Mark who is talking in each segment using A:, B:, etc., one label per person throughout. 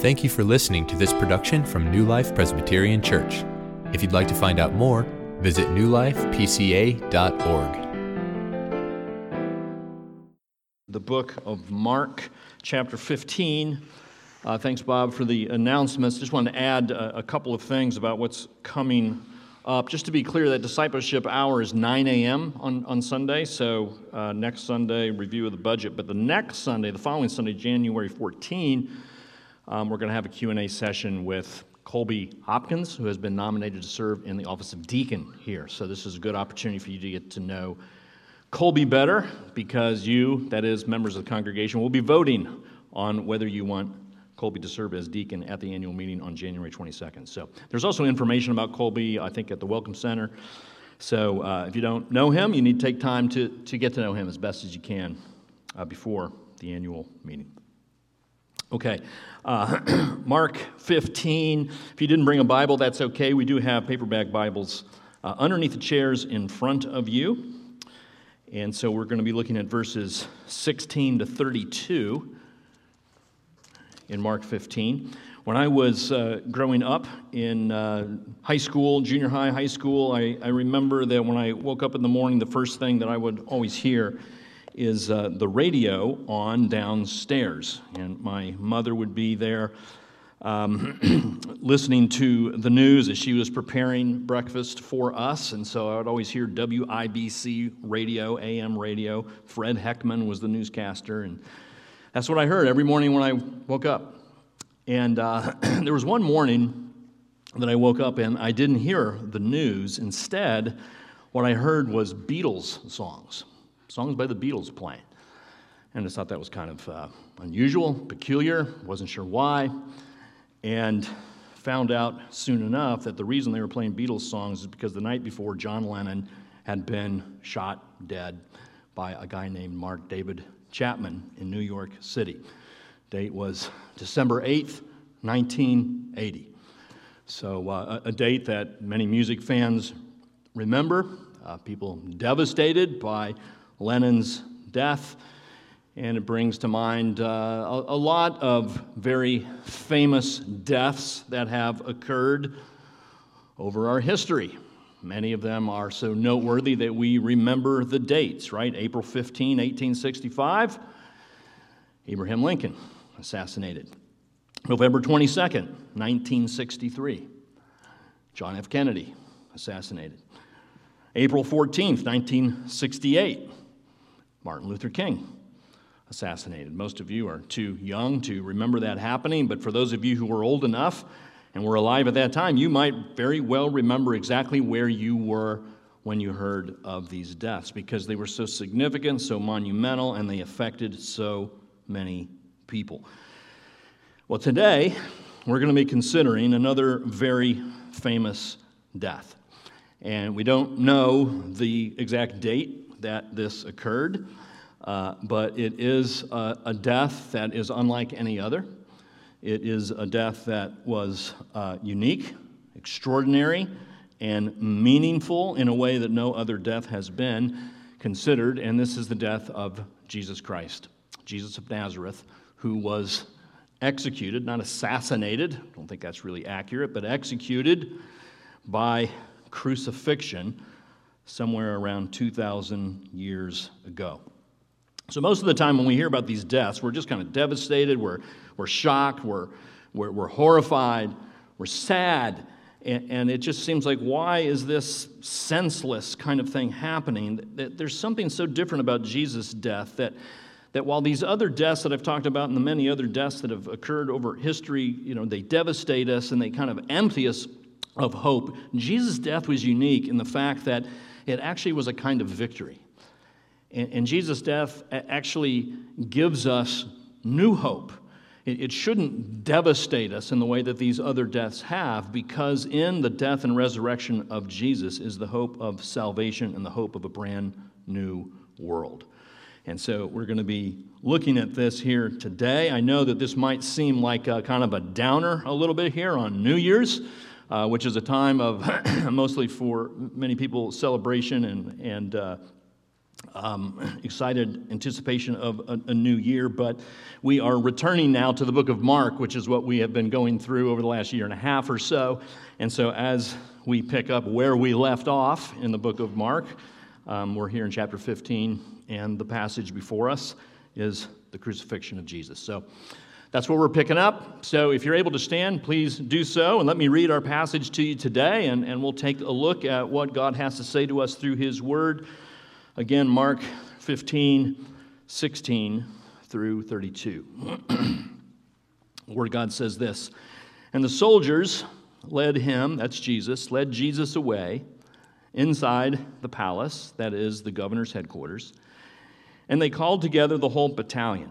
A: Thank you for listening to this production from New Life Presbyterian Church. If you'd like to find out more, visit newlifepca.org.
B: The book of Mark, chapter 15. Uh, thanks, Bob, for the announcements. Just want to add a, a couple of things about what's coming up. Just to be clear, that discipleship hour is 9 a.m. on, on Sunday. So uh, next Sunday, review of the budget. But the next Sunday, the following Sunday, January 14, um, we're going to have a Q&A session with Colby Hopkins, who has been nominated to serve in the office of deacon here. So this is a good opportunity for you to get to know Colby better because you, that is, members of the congregation, will be voting on whether you want Colby to serve as deacon at the annual meeting on January 22nd. So there's also information about Colby, I think, at the Welcome Center. So uh, if you don't know him, you need to take time to, to get to know him as best as you can uh, before the annual meeting. Okay, uh, Mark 15. If you didn't bring a Bible, that's okay. We do have paperback Bibles uh, underneath the chairs in front of you. And so we're going to be looking at verses 16 to 32 in Mark 15. When I was uh, growing up in uh, high school, junior high, high school, I, I remember that when I woke up in the morning, the first thing that I would always hear is uh, the radio on downstairs. And my mother would be there um, listening to the news as she was preparing breakfast for us. And so I would always hear WIBC radio, AM radio. Fred Heckman was the newscaster. And that's what I heard every morning when I woke up. And uh, there was one morning that I woke up and I didn't hear the news. Instead, what I heard was Beatles songs songs by the Beatles playing. And I thought that was kind of uh, unusual, peculiar, wasn't sure why. And found out soon enough that the reason they were playing Beatles songs is because the night before John Lennon had been shot dead by a guy named Mark David Chapman in New York City. Date was December 8th, 1980. So, uh, a date that many music fans remember. Uh, people devastated by Lennon's death, and it brings to mind uh, a, a lot of very famous deaths that have occurred over our history. Many of them are so noteworthy that we remember the dates, right? April 15, 1865, Abraham Lincoln assassinated. November 22nd, 1963, John F. Kennedy assassinated. April 14th, 1968, Martin Luther King assassinated. Most of you are too young to remember that happening, but for those of you who were old enough and were alive at that time, you might very well remember exactly where you were when you heard of these deaths because they were so significant, so monumental, and they affected so many people. Well, today we're going to be considering another very famous death. And we don't know the exact date that this occurred, uh, but it is a, a, death that is unlike any other. It is a death that was uh, unique, extraordinary, and meaningful in a way that no other death has been considered, and this is the death of Jesus Christ, Jesus of Nazareth, who was executed, not assassinated, I don't think that's really accurate, but executed by crucifixion somewhere around 2,000 years ago. So, most of the time when we hear about these deaths, we're just kind of devastated, we're, we're shocked, we're, we're, we're horrified, we're sad, and, and, it just seems like, why is this senseless kind of thing happening? There's something so different about Jesus' death that, that while these other deaths that I've talked about and the many other deaths that have occurred over history, you know, they devastate us and they kind of empty us of hope, Jesus' death was unique in the fact that it actually was a kind of victory. And, and Jesus' death actually gives us new hope. It, it shouldn't devastate us in the way that these other deaths have, because in the death and resurrection of Jesus is the hope of salvation and the hope of a brand new world. And so we're going to be looking at this here today. I know that this might seem like a, kind of a downer a little bit here on New Year's uh, which is a time of mostly for many people celebration and, and uh, Um, excited anticipation of a, a, new year, but we are returning now to the book of Mark, which is what we have been going through over the last year and a half or so. And so, as we pick up where we left off in the book of Mark, um, we're here in chapter 15, and the passage before us is the crucifixion of Jesus. So, that's where we're picking up. So if you're able to stand, please do so. And let me read our passage to you today, and, and we'll take a look at what God has to say to us through His Word. Again, Mark 15, 16 through 32. the Word of God says this And the soldiers led him, that's Jesus, led Jesus away inside the palace, that is the governor's headquarters, and they called together the whole battalion.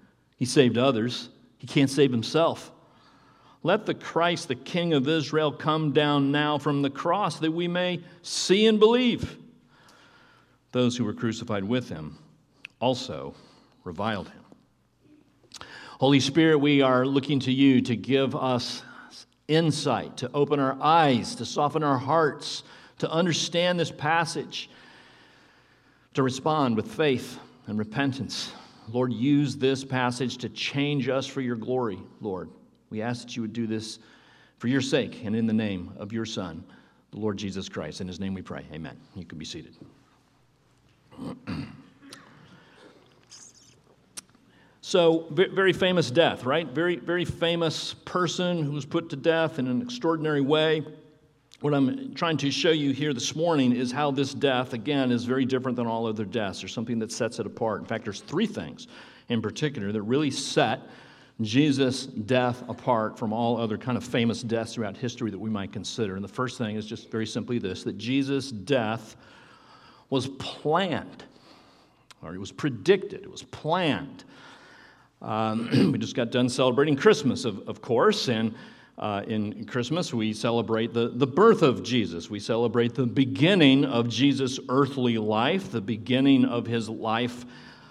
B: he saved others, he can't save himself. Let the Christ, the King of Israel, come down now from the cross that we may see and believe. Those who were crucified with him also reviled him. Holy Spirit, we are looking to you to give us insight, to open our eyes, to soften our hearts, to understand this passage, to respond with faith and repentance Lord, use this passage to change us for your glory, Lord. We ask that you would do this for your sake and in the name of your Son, the Lord Jesus Christ. In his name we pray. Amen. You can be seated. so, very famous death, right? Very, very famous person who was put to death in an extraordinary way. What I'm trying to show you here this morning is how this death, again, is very different than all other deaths. There's something that sets it apart. In fact, there's three things in particular that really set Jesus' death apart from all other kind of famous deaths throughout history that we might consider. And the first thing is just very simply this that Jesus' death was planned, or it was predicted, it was planned. Um, we just got done celebrating Christmas, of, of course, and uh, in Christmas, we celebrate the, the birth of Jesus. We celebrate the beginning of Jesus' earthly life, the beginning of his life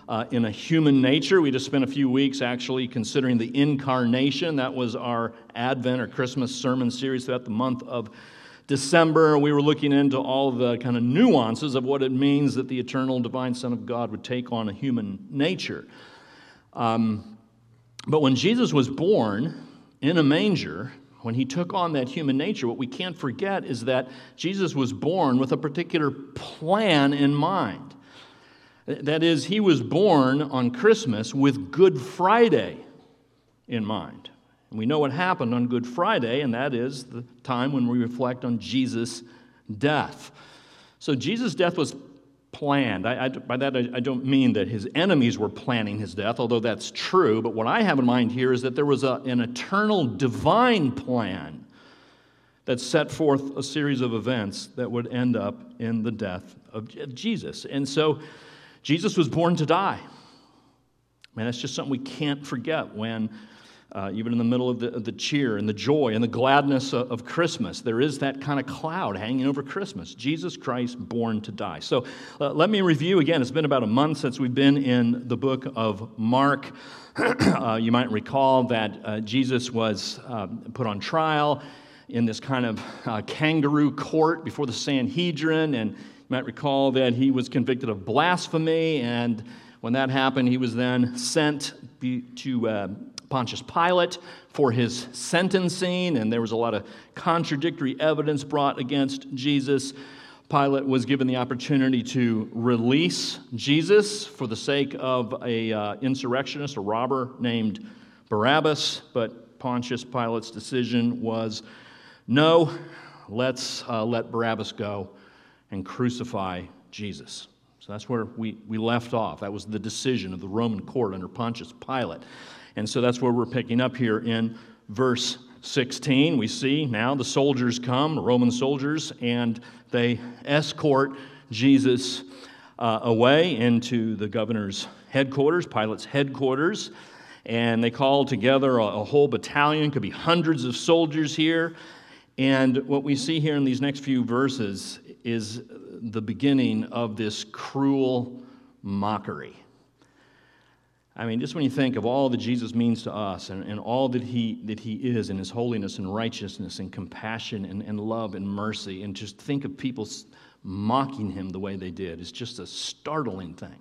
B: uh, in a human nature. We just spent a few weeks actually considering the incarnation. That was our Advent or Christmas sermon series throughout the month of December. We were looking into all the kind of nuances of what it means that the eternal divine Son of God would take on a human nature. Um, but when Jesus was born in a manger, when he took on that human nature, what we can't forget is that Jesus was born with a particular plan in mind. That is, he was born on Christmas with Good Friday in mind. And we know what happened on Good Friday, and that is the time when we reflect on Jesus' death. So Jesus' death was planned. I, I, by that, I, I, don't mean that his enemies were planning his death, although that's true. But what I have in mind here is that there was a, an eternal divine plan that set forth a series of events that would end up in the death of Jesus. And so Jesus was born to die. Man, that's just something we can't forget when uh, even in the middle of the, of the, cheer and the joy and the gladness of, of, Christmas, there is that kind of cloud hanging over Christmas Jesus Christ born to die. So uh, let me review again. It's been about a month since we've been in the book of Mark. uh, you might recall that uh, Jesus was uh, put on trial in this kind of uh, kangaroo court before the Sanhedrin, and you might recall that he was convicted of blasphemy, and when that happened, he was then sent to uh, Pontius Pilate for his sentencing, and there was a lot of contradictory evidence brought against Jesus. Pilate was given the opportunity to release Jesus for the sake of a uh, insurrectionist, a robber named Barabbas, but Pontius Pilate's decision was no, let's uh, let Barabbas go and crucify Jesus. So that's where we, we left off. That was the decision of the Roman court under Pontius Pilate. And so that's where we're picking up here in verse 16. We see now the soldiers come, Roman soldiers, and they escort Jesus uh, away into the governor's headquarters, Pilate's headquarters. And they call together a, a whole battalion, could be hundreds of soldiers here. And what we see here in these next few verses is the beginning of this cruel mockery. I mean, just when you think of all that Jesus means to us and, and all that he, that he is in his holiness and righteousness and compassion and, and love and mercy, and just think of people mocking him the way they did, it's just a startling thing.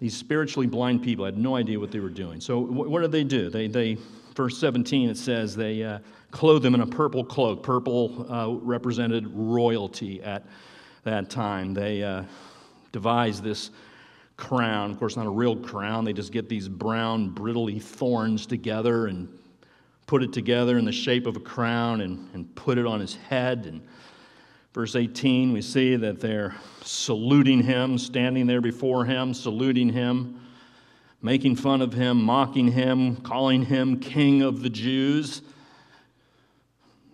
B: These spiritually blind people had no idea what they were doing. So, what did they do? They, they verse 17, it says, they uh, clothed them in a purple cloak. Purple uh, represented royalty at that time. They uh, devised this crown. Of course, not a real crown. They just get these brown, brittly thorns together and put it together in the shape of a crown and, and put it on his head. And verse 18, we see that they're saluting him, standing there before him, saluting him, making fun of him, mocking him, calling him king of the Jews.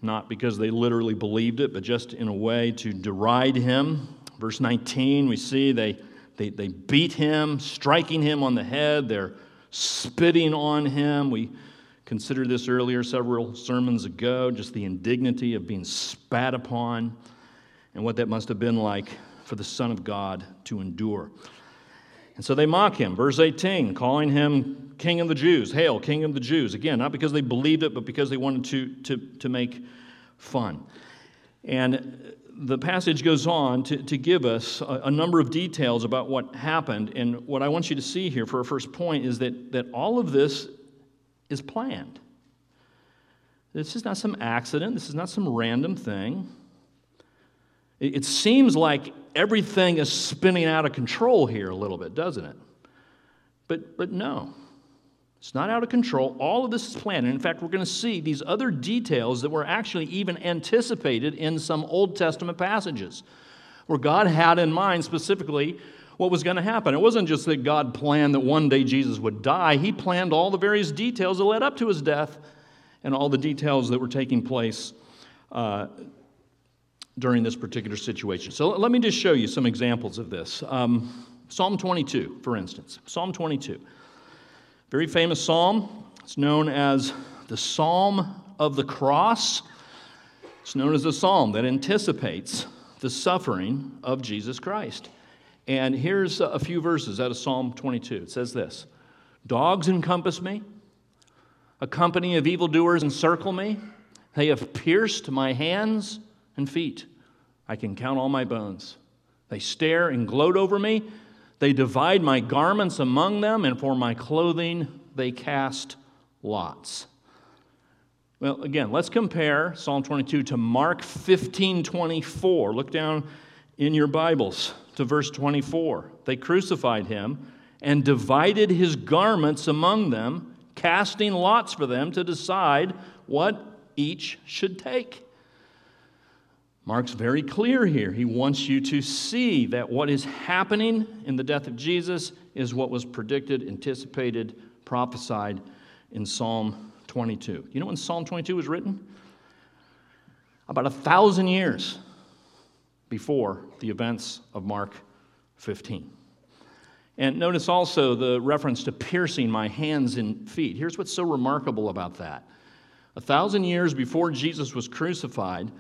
B: Not because they literally believed it, but just in a way to deride him. Verse 19, we see they they, they beat him, striking him on the head. They're spitting on him. We considered this earlier, several sermons ago, just the indignity of being spat upon and what that must have been like for the Son of God to endure. And so they mock him. Verse 18, calling him King of the Jews. Hail, King of the Jews. Again, not because they believed it, but because they wanted to, to, to make fun. And the passage goes on to, to give us a, a, number of details about what happened. And what I want you to see here for our first point is that, that all of this is planned. This is not some accident, this is not some random thing. It, it seems like everything is spinning out of control here a little bit, doesn't it? But, but no. It's not out of control. All of this is planned. And in fact, we're going to see these other details that were actually even anticipated in some Old Testament passages, where God had in mind specifically what was going to happen. It wasn't just that God planned that one day Jesus would die, He planned all the various details that led up to His death and all the details that were taking place. Uh, during this particular situation. So let me just show you some examples of this. Um, Psalm 22, for instance. Psalm 22. Very famous psalm. It's known as the Psalm of the Cross. It's known as a psalm that anticipates the suffering of Jesus Christ. And here's a few verses out of Psalm 22. It says this Dogs encompass me, a company of evildoers encircle me. They have pierced my hands and feet. I can count all my bones. They stare and gloat over me. They divide my garments among them, and for my clothing they cast lots. Well, again, let's compare Psalm 22 to Mark 15 24. Look down in your Bibles to verse 24. They crucified him and divided his garments among them, casting lots for them to decide what each should take. Mark's very clear here. He wants you to see that what is happening in the death of Jesus is what was predicted, anticipated, prophesied in Psalm 22. You know when Psalm 22 was written? About a thousand years before the events of Mark 15. And notice also the reference to piercing my hands and feet. Here's what's so remarkable about that. A thousand years before Jesus was crucified,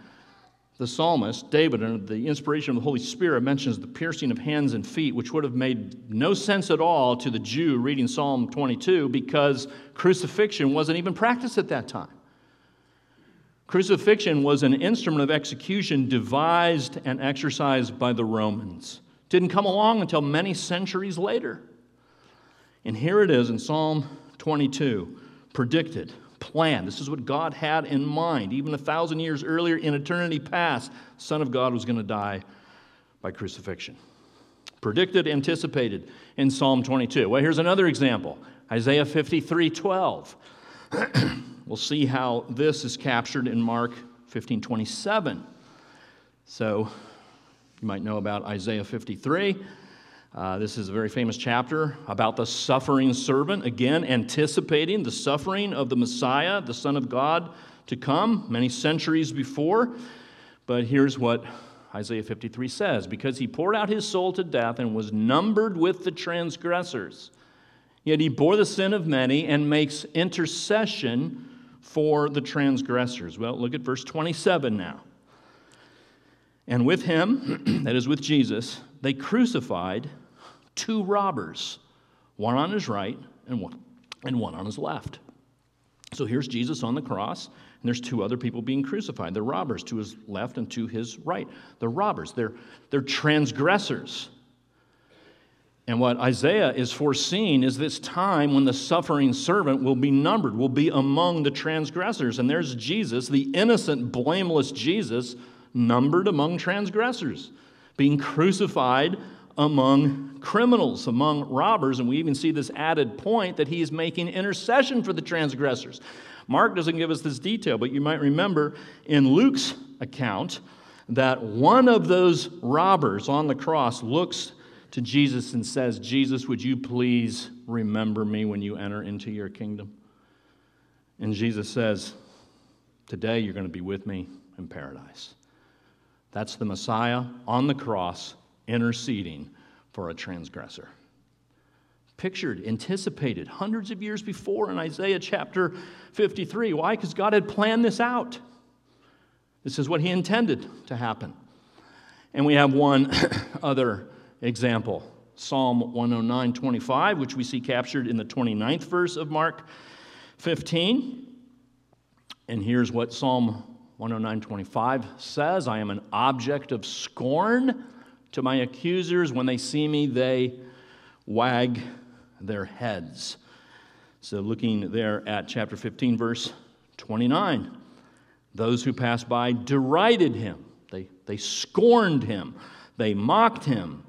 B: the psalmist, David, under the inspiration of the Holy Spirit, mentions the piercing of hands and feet, which would have made no sense at all to the Jew reading Psalm 22 because crucifixion wasn't even practiced at that time. Crucifixion was an instrument of execution devised and exercised by the Romans. Didn't come along until many centuries later. And here it is in Psalm 22, predicted plan. This is what God had in mind. Even a thousand years earlier in eternity past, Son of God was going to die by crucifixion. Predicted, anticipated in Psalm 22. Well, here's another example Isaiah 53 12. we'll see how this is captured in Mark 15 27. So, you might know about Isaiah 53. Uh, this is a very famous chapter about the suffering servant, again, anticipating the suffering of the Messiah, the Son of God, to come many centuries before. But here's what Isaiah 53 says Because he poured out his soul to death and was numbered with the transgressors, yet he bore the sin of many and makes intercession for the transgressors. Well, look at verse 27 now. And with him, that is with Jesus, they crucified two robbers, one on his right and one, and one on his left. So here's Jesus on the cross, and there's two other people being crucified. They're robbers to his left and to his right. They're robbers, they're, they're transgressors. And what Isaiah is foreseeing is this time when the suffering servant will be numbered, will be among the transgressors. And there's Jesus, the innocent, blameless Jesus, numbered among transgressors, being crucified among criminals, among robbers. And we even see this added point that he is making intercession for the transgressors. Mark doesn't give us this detail, but you might remember in Luke's account that one of those robbers on the cross looks to Jesus and says, Jesus, would you please remember me when you enter into your kingdom? And Jesus says, Today you're going to be with me in paradise. That's the Messiah on the cross interceding for a transgressor. Pictured, anticipated hundreds of years before in Isaiah chapter 53. Why? Because God had planned this out. This is what He intended to happen. And we have one other example Psalm 109 25, which we see captured in the 29th verse of Mark 15. And here's what Psalm 109 25 says I am an object of scorn to my accusers. When they see me, they wag their heads. So, looking there at chapter 15, verse 29, those who passed by derided him, they, they scorned him, they mocked him,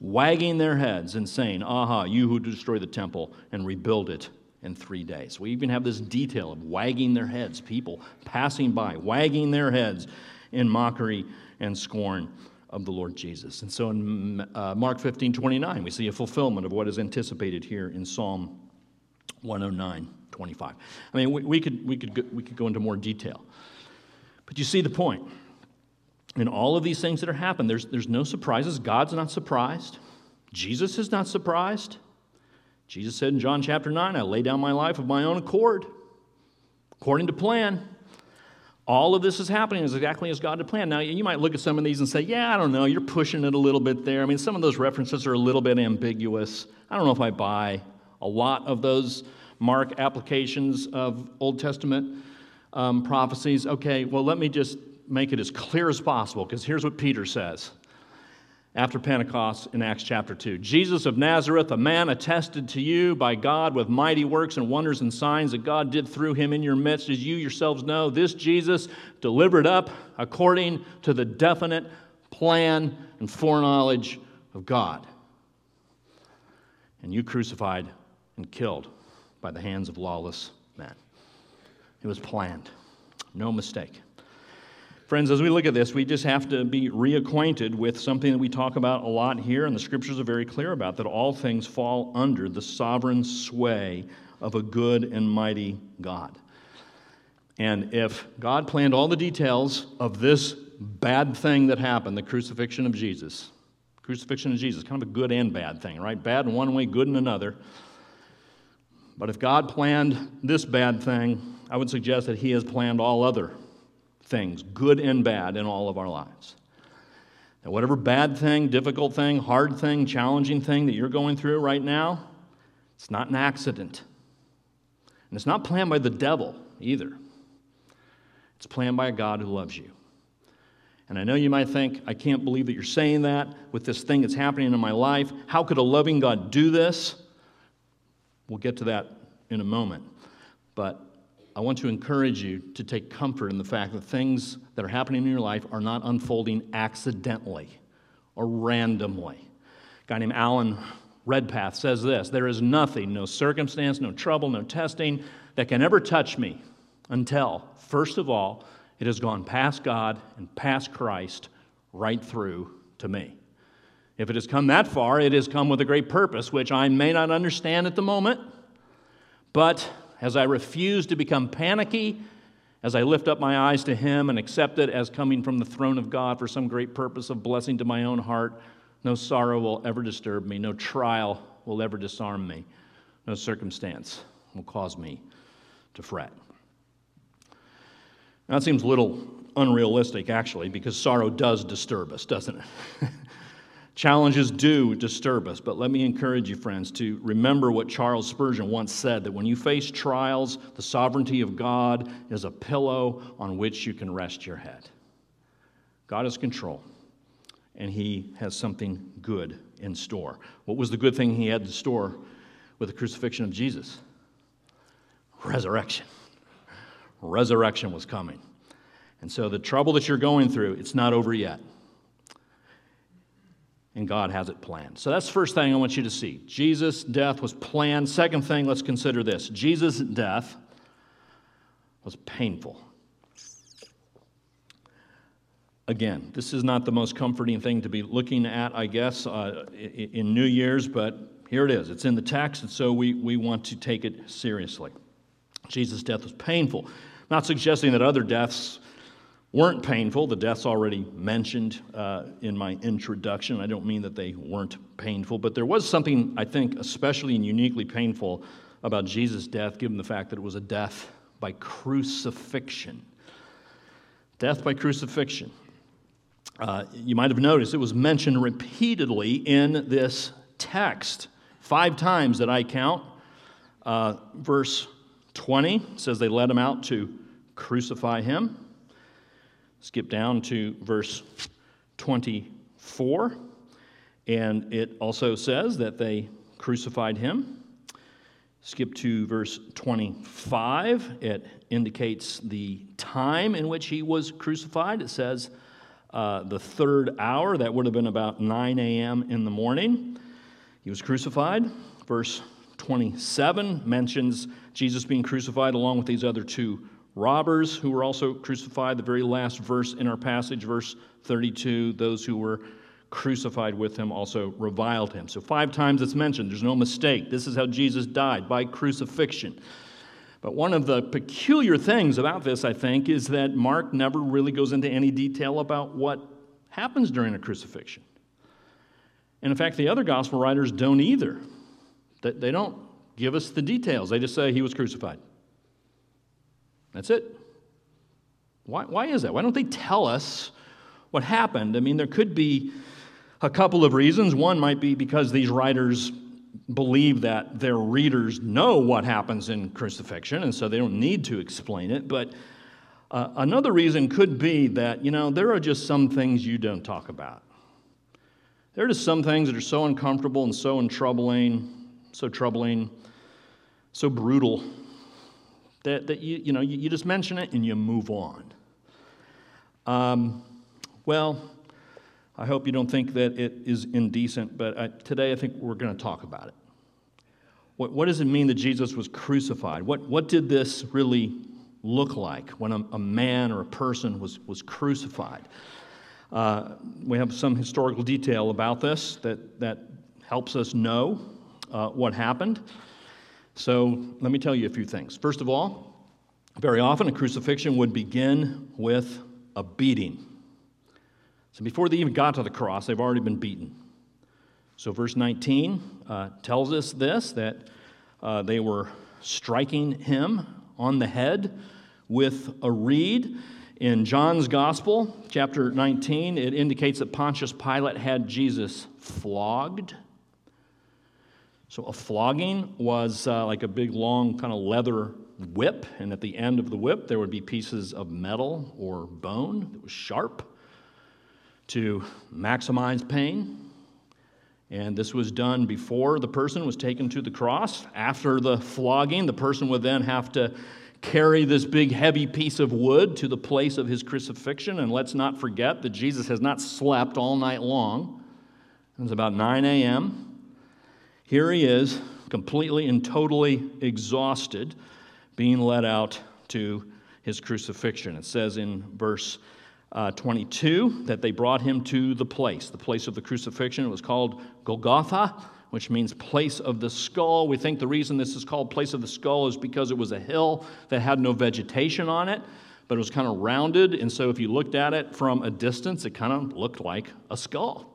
B: wagging their heads and saying, Aha, you who destroy the temple and rebuild it in three days. We even have this detail of wagging their heads, people passing by, wagging their heads in mockery and scorn of the Lord Jesus. And so in uh, Mark 15 29, we see a fulfillment of what is anticipated here in Psalm 109 25. I mean, we, we, could, we, could go, we could go into more detail. But you see the point. In all of these things that are happening, there's, there's no surprises. God's not surprised. Jesus is not surprised. Jesus said in John chapter 9, I lay down my life of my own accord, according to plan. All of this is happening exactly as God had planned. Now, you might look at some of these and say, yeah, I don't know, you're pushing it a little bit there. I mean, some of those references are a little bit ambiguous. I don't know if I buy a lot of those Mark applications of Old Testament um, prophecies. Okay, well, let me just make it as clear as possible because here's what Peter says after Pentecost in Acts chapter 2. Jesus of Nazareth, a man attested to you by God with mighty works and wonders and signs that God did through him in your midst, as you yourselves know, this Jesus delivered up according to the definite plan and foreknowledge of God. And you crucified and killed by the hands of lawless men. It was planned, no mistake. Friends, as we look at this, we just have to be reacquainted with something that we talk about a lot here, and the scriptures are very clear about that all things fall under the sovereign sway of a good and mighty God. And if God planned all the details of this bad thing that happened, the crucifixion of Jesus, Crucifixion of Jesus, kind of a good and bad thing, right? Bad in one way, good in another. But if God planned this bad thing, I would suggest that He has planned all other things, good and bad, in all of our lives. That whatever bad thing, difficult thing, hard thing, challenging thing that you're going through right now, it's not an accident. And it's not planned by the devil either. It's planned by a God who loves you. And I know you might think, I can't believe that you're saying that with this thing that's happening in my life. How could a loving God do this? We'll get to that in a moment. But I want to encourage you to take comfort in the fact that things that are happening in your life are not unfolding accidentally or randomly. A guy named Alan Redpath says this There is nothing, no circumstance, no trouble, no testing that can ever touch me until, first of all, it has gone past God and past Christ right through to me. If it has come that far, it has come with a great purpose, which I may not understand at the moment, but as I refuse to become panicky, as I lift up my eyes to Him and accept it as coming from the throne of God for some great purpose of blessing to my own heart, no sorrow will ever disturb me, no trial will ever disarm me, no circumstance will cause me to fret. Now, that seems a little unrealistic, actually, because sorrow does disturb us, doesn't it? Challenges do disturb us, but let me encourage you, friends, to remember what Charles Spurgeon once said that when you face trials, the sovereignty of God is a pillow on which you can rest your head. God has control, and He has something good in store. What was the good thing He had in store with the crucifixion of Jesus? Resurrection. Resurrection was coming. And so the trouble that you're going through, it's not over yet and God has it planned. So that's the first thing I want you to see. Jesus' death was planned. Second thing, let's consider this Jesus' death was painful. Again, this is not the most comforting thing to be looking at, I guess, uh, in New Year's, but here it is. It's in the text, and so we, we want to take it seriously. Jesus' death was painful. not suggesting that other deaths weren't painful. The deaths already mentioned uh, in my introduction. I don't mean that they weren't painful, but there was something, I think, especially and uniquely painful about Jesus' death, given the fact that it was a death by crucifixion. Death by crucifixion. Uh, you might have noticed it was mentioned repeatedly in this text. Five times that I count. Uh, verse 20 says they led him out to crucify him. Skip down to verse 24, and it also says that they crucified him. Skip to verse 25. It indicates the time in which he was crucified. It says uh, the third hour, that would have been about 9 a.m. in the morning. He was crucified. Verse 27 mentions Jesus being crucified along with these other two robbers who were also crucified. The very last verse in our passage, verse 32, those who were crucified with him also reviled him. So, five times it's mentioned. There's no mistake. This is how Jesus died by crucifixion. But one of the peculiar things about this, I think, is that Mark never really goes into any detail about what happens during a crucifixion. And in fact, the other gospel writers don't either. They don't give us the details, they just say he was crucified. That's it. Why, why is that? Why don't they tell us what happened? I mean, there could be a couple of reasons. One might be because these writers believe that their readers know what happens in crucifixion, and so they don't need to explain it. But uh, another reason could be that, you know, there are just some things you don't talk about. There are just some things that are so uncomfortable and so troubling, so troubling, so brutal that, that you, you know, you, you just mention it and you move on. Um, well, I hope you don't think that it is indecent, but I, today I think we're going to talk about it. What, what does it mean that Jesus was crucified? What, what did this really look like when a, a man or a person was, was crucified? Uh, we have some historical detail about this that, that helps us know uh, what happened. So let me tell you a few things. First of all, very often a crucifixion would begin with a beating. So before they even got to the cross, they've already been beaten. So, verse 19 uh, tells us this that uh, they were striking him on the head with a reed. In John's Gospel, chapter 19, it indicates that Pontius Pilate had Jesus flogged. So, a flogging was uh, like a big, long, kind of leather whip, and at the end of the whip, there would be pieces of metal or bone that was sharp to maximize pain. And this was done before the person was taken to the cross. After the flogging, the person would then have to carry this big, heavy piece of wood to the place of his crucifixion. And let's not forget that Jesus has not slept all night long. It was about 9 a.m. Here he is, completely and totally exhausted, being led out to his crucifixion. It says in verse uh, 22 that they brought him to the place, the place of the crucifixion. It was called Golgotha, which means place of the skull. We think the reason this is called place of the skull is because it was a hill that had no vegetation on it, but it was kind of rounded. And so if you looked at it from a distance, it kind of looked like a skull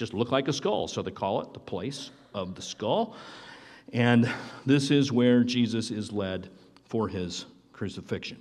B: just look like a skull. So they call it the place of the skull. And this is where Jesus is led for his crucifixion.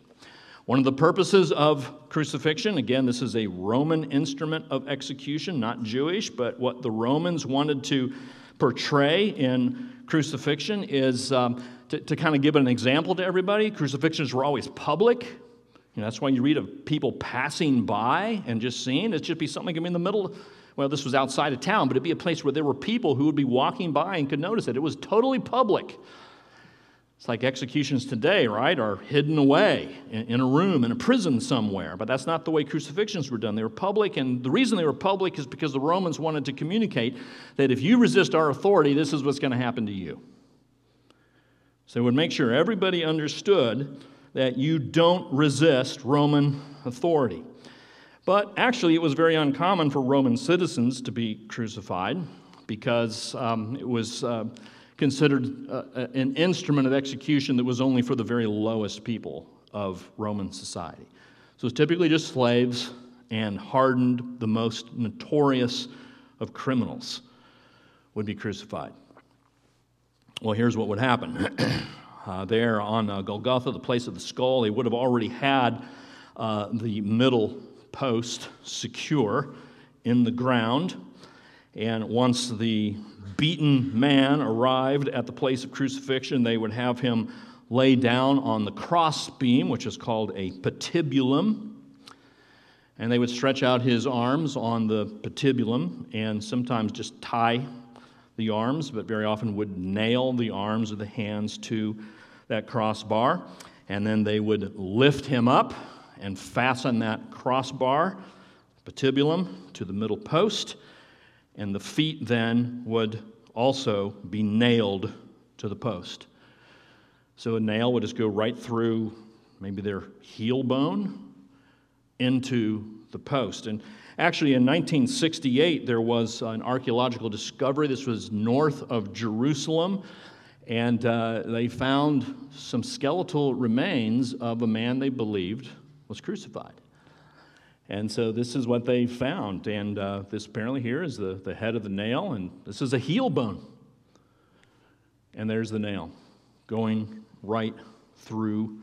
B: One of the purposes of crucifixion, again, this is a Roman instrument of execution, not Jewish, but what the Romans wanted to portray in crucifixion is um, to, to kind of give an example to everybody. Crucifixions were always public. You know, that's why you read of people passing by and just seeing. It'd just be something in the middle well, this was outside of town, but it'd be a place where there were people who would be walking by and could notice it. It was totally public. It's like executions today, right, are hidden away in a room, in a prison somewhere. But that's not the way crucifixions were done. They were public, and the reason they were public is because the Romans wanted to communicate that if you resist our authority, this is what's going to happen to you. So it would make sure everybody understood that you don't resist Roman authority. But actually, it was very uncommon for Roman citizens to be crucified because um, it was uh, considered uh, an instrument of execution that was only for the very lowest people of Roman society. So it's typically just slaves and hardened, the most notorious of criminals would be crucified. Well, here's what would happen. uh, there on uh, Golgotha, the place of the skull, they would have already had uh, the middle post secure in the ground. And once the beaten man arrived at the place of crucifixion, they would have him lay down on the crossbeam, which is called a patibulum. And they would stretch out his arms on the patibulum and sometimes just tie the arms, but very often would nail the arms or the hands to that crossbar. And then they would lift him up and fasten that crossbar, patibulum, to the middle post, and the feet then would also be nailed to the post. So a nail would just go right through maybe their heel bone into the post. And actually, in 1968, there was an archaeological discovery. This was north of Jerusalem. And uh, they found some skeletal remains of a man they believed was crucified. And so this is what they found. And uh, this apparently here is the, the head of the nail, and this is a heel bone. And there's the nail going right through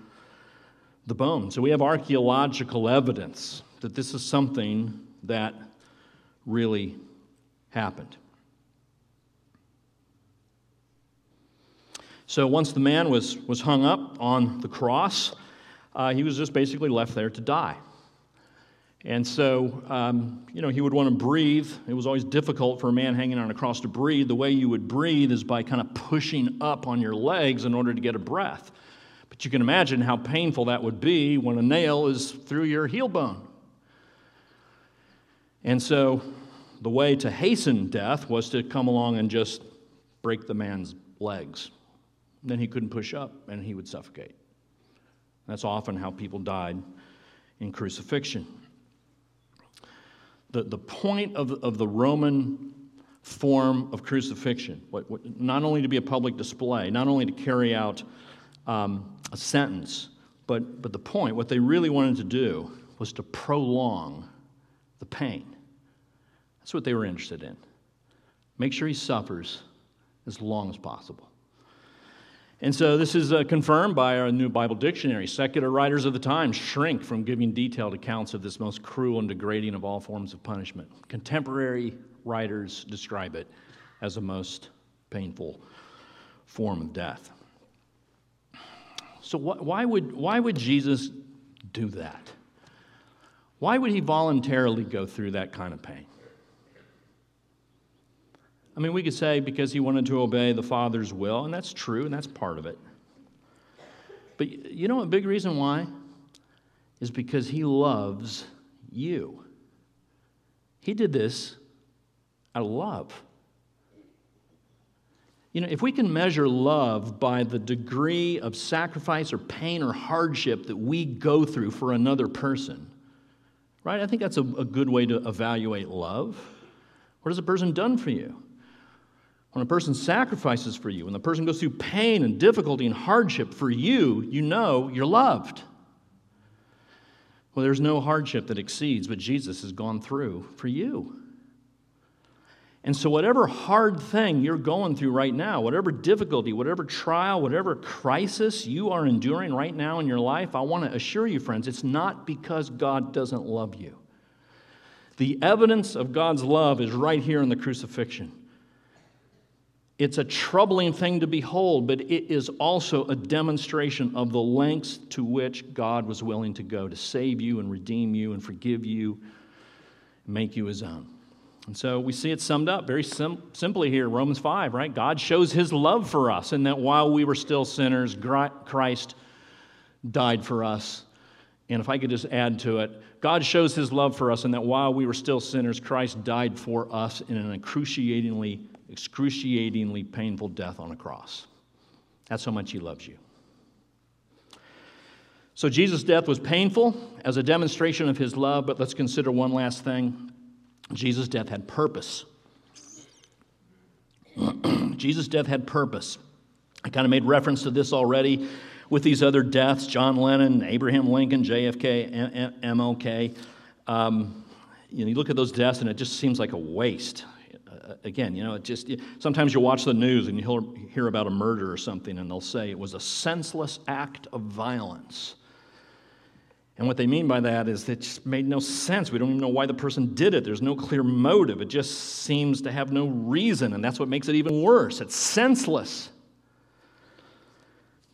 B: the bone. So we have archaeological evidence that this is something that really happened. So once the man was, was hung up on the cross, uh, he was just basically left there to die. And so, um, you know, he would want to breathe. It was always difficult for a man hanging on a cross to breathe. The way you would breathe is by kind of pushing up on your legs in order to get a breath. But you can imagine how painful that would be when a nail is through your heel bone. And so, the way to hasten death was to come along and just break the man's legs. Then he couldn't push up and he would suffocate. That's often how people died in crucifixion. The, the point of, of the Roman form of crucifixion, what, what, not only to be a public display, not only to carry out um, a sentence, but, but the point, what they really wanted to do was to prolong the pain. That's what they were interested in. Make sure he suffers as long as possible. And so this is uh, confirmed by our new Bible dictionary. Secular writers of the time shrink from giving detailed accounts of this most cruel and degrading of all forms of punishment. Contemporary writers describe it as the most painful form of death. So, wh- why, would, why would Jesus do that? Why would he voluntarily go through that kind of pain? I mean, we could say because he wanted to obey the Father's will, and that's true, and that's part of it. But you know a big reason why? Is because he loves you. He did this out of love. You know, if we can measure love by the degree of sacrifice or pain or hardship that we go through for another person, right? I think that's a, a good way to evaluate love. What has a person done for you? When a person sacrifices for you, when the person goes through pain and difficulty and hardship for you, you know you're loved. Well, there's no hardship that exceeds what Jesus has gone through for you. And so, whatever hard thing you're going through right now, whatever difficulty, whatever trial, whatever crisis you are enduring right now in your life, I want to assure you, friends, it's not because God doesn't love you. The evidence of God's love is right here in the crucifixion. It's a troubling thing to behold, but it is also a demonstration of the lengths to which God was willing to go to save you and redeem you and forgive you, and make you his own. And so we see it summed up very sim- simply here, Romans 5, right? God shows his love for us, and that while we were still sinners, Christ died for us. And if I could just add to it, God shows his love for us, and that while we were still sinners, Christ died for us in an excruciatingly excruciatingly painful death on a cross. That's how much he loves you. So, Jesus' death was painful as a demonstration of his love, but let's consider one last thing Jesus' death had purpose. Jesus' death had purpose. I kind of made reference to this already with these other deaths John Lennon, Abraham Lincoln, JFK, MLK. Um, you know, you look at those deaths and it just seems like a waste again, you know, it just sometimes you watch the news and you'll hear about a murder or something, and they'll say it was a senseless act of violence. And what they mean by that is it just made no sense. We don't even know why the person did it. There's no clear motive. It just seems to have no reason, and that's what makes it even worse. It's senseless.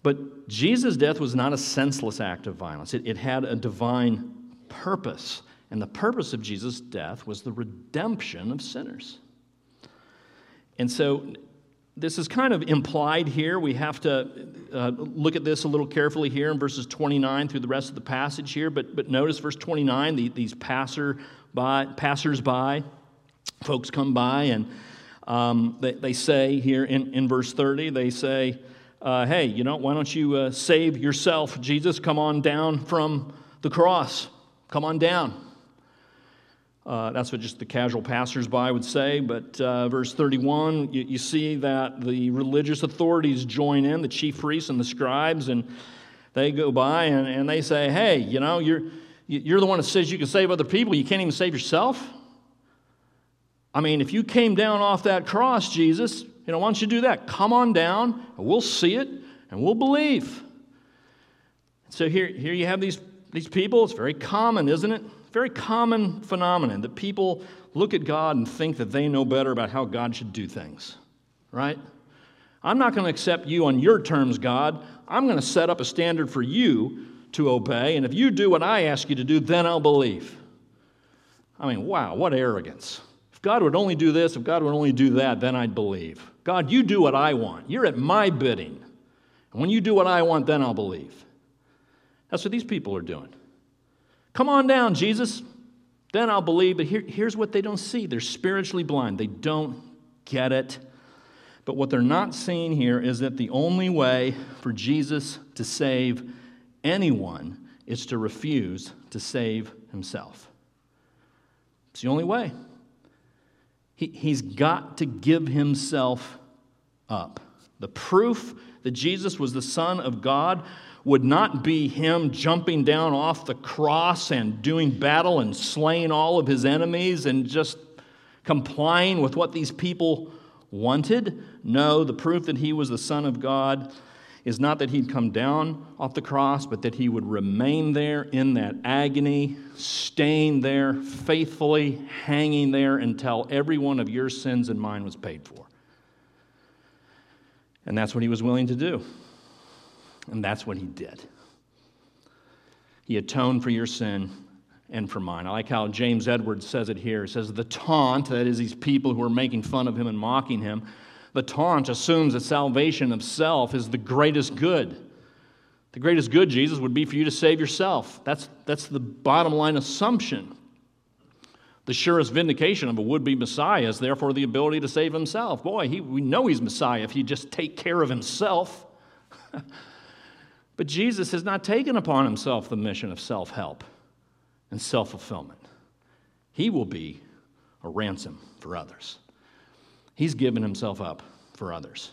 B: But Jesus' death was not a senseless act of violence, it, it had a divine purpose. And the purpose of Jesus' death was the redemption of sinners. And so this is kind of implied here. We have to uh, look at this a little carefully here in verses 29 through the rest of the passage here. But, but notice verse 29, the, these passer by, passers-by, folks come by and um, they, they, say here in, in verse 30, they say, uh, hey, you know, why don't you uh, save yourself? Jesus, come on down from the cross. Come on down. Uh, that's what just the casual passersby would say. But uh, verse 31, you, you, see that the religious authorities join in, the chief priests and the scribes, and they go by and, and they say, Hey, you know, you're, you're the one that says you can save other people. You can't even save yourself. I mean, if you came down off that cross, Jesus, you know, why don't you do that? Come on down, and we'll see it, and we'll believe. So here, here you have these, these people. It's very common, isn't it? Very common phenomenon that people look at God and think that they know better about how God should do things, right? I'm not going to accept you on your terms, God. I'm going to set up a standard for you to obey, and if you do what I ask you to do, then I'll believe. I mean, wow, what arrogance. If God would only do this, if God would only do that, then I'd believe. God, you do what I want. You're at my bidding. And when you do what I want, then I'll believe. That's what these people are doing. Come on down, Jesus. Then I'll believe. But here, here's what they don't see they're spiritually blind, they don't get it. But what they're not seeing here is that the only way for Jesus to save anyone is to refuse to save himself. It's the only way. He, he's got to give himself up. The proof that Jesus was the Son of God would not be him jumping down off the cross and doing battle and slaying all of his enemies and just complying with what these people wanted? No, the proof that he was the Son of God is not that he'd come down off the cross, but that he would remain there in that agony, staying there, faithfully hanging there until every one of your sins and mine was paid for. And that's what he was willing to do. And that's what he did. He atoned for your sin and for mine. I like how James Edwards says it here. He says, The taunt, that is, these people who are making fun of him and mocking him, the taunt assumes that salvation of self is the greatest good. The greatest good, Jesus, would be for you to save yourself. That's, that's the bottom line assumption. The surest vindication of a would be Messiah is therefore the ability to save himself. Boy, he, we know he's Messiah if he just take care of himself. but Jesus has not taken upon himself the mission of self help and self fulfillment. He will be a ransom for others. He's given himself up for others,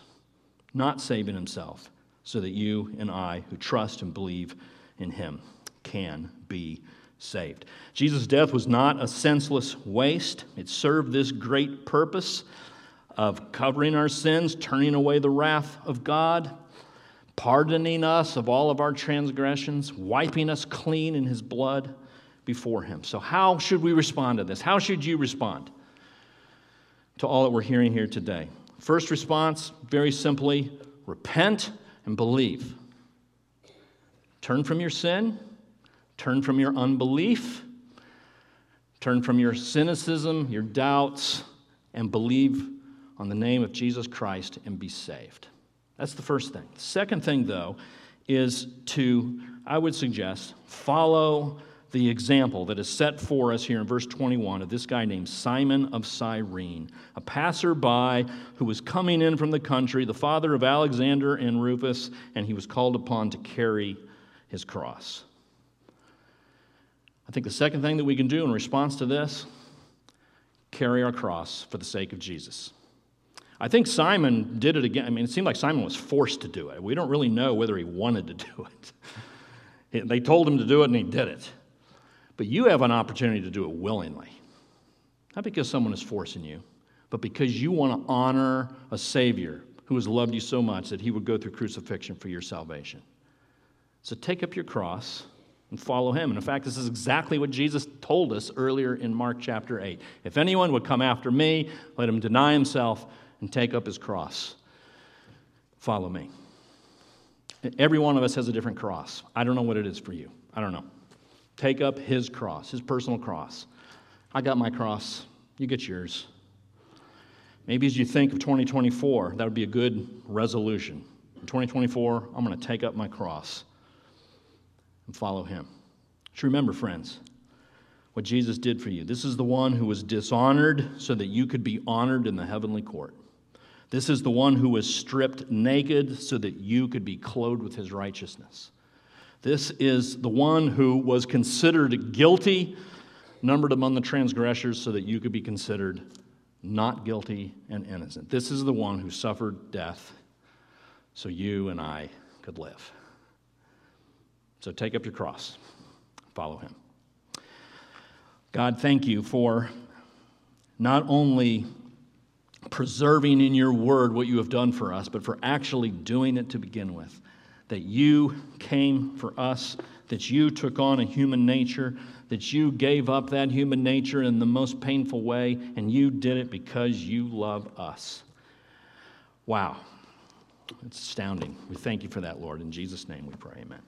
B: not saving himself, so that you and I, who trust and believe in him, can be saved. Jesus' death was not a senseless waste, it served this great purpose of covering our sins, turning away the wrath of God, pardoning us of all of our transgressions, wiping us clean in his blood before him. So, how should we respond to this? How should you respond? to all that we're hearing here today. First response, very simply repent and believe. Turn from your sin, turn from your unbelief, turn from your cynicism, your doubts, and believe on the name of Jesus Christ and be saved. That's the first thing. The second thing, though, is to, I would suggest, follow the example that is set for us here in verse 21 of this guy named Simon of Cyrene, a passerby who was coming in from the country, the father of Alexander and Rufus, and he was called upon to carry his cross. I think the second thing that we can do in response to this carry our cross for the sake of Jesus. I think Simon did it again. I mean, it seemed like Simon was forced to do it. We don't really know whether he wanted to do it. They told him to do it, and he did it. But you have an opportunity to do it willingly. Not because someone is forcing you, but because you want to honor a Savior who has loved you so much that he would go through crucifixion for your salvation. So take up your cross and follow him. And in fact, this is exactly what Jesus told us earlier in Mark chapter 8. If anyone would come after me, let him deny himself and take up his cross. Follow me. Every one of us has a different cross. I don't know what it is for you. I don't know. Take up his cross, his personal cross. I got my cross, you get yours. Maybe as you think of 2024, that would be a good resolution. In 2024, I'm going to take up my cross and follow him. Just remember, friends, what Jesus did for you. This is the one who was dishonored so that you could be honored in the heavenly court. This is the one who was stripped naked so that you could be clothed with his righteousness. This is the one who was considered guilty, numbered among the transgressors, so that you could be considered not guilty and innocent. This is the one who suffered death so you and I could live. So take up your cross, follow him. God, thank you for not only preserving in your word what you have done for us, but for actually doing it to begin with that you came for us, that you took on a human nature, that you gave up that human nature in the most painful way, and you did it because you love us. Wow. It's astounding. We thank you for that, Lord. In Jesus' name we pray, amen.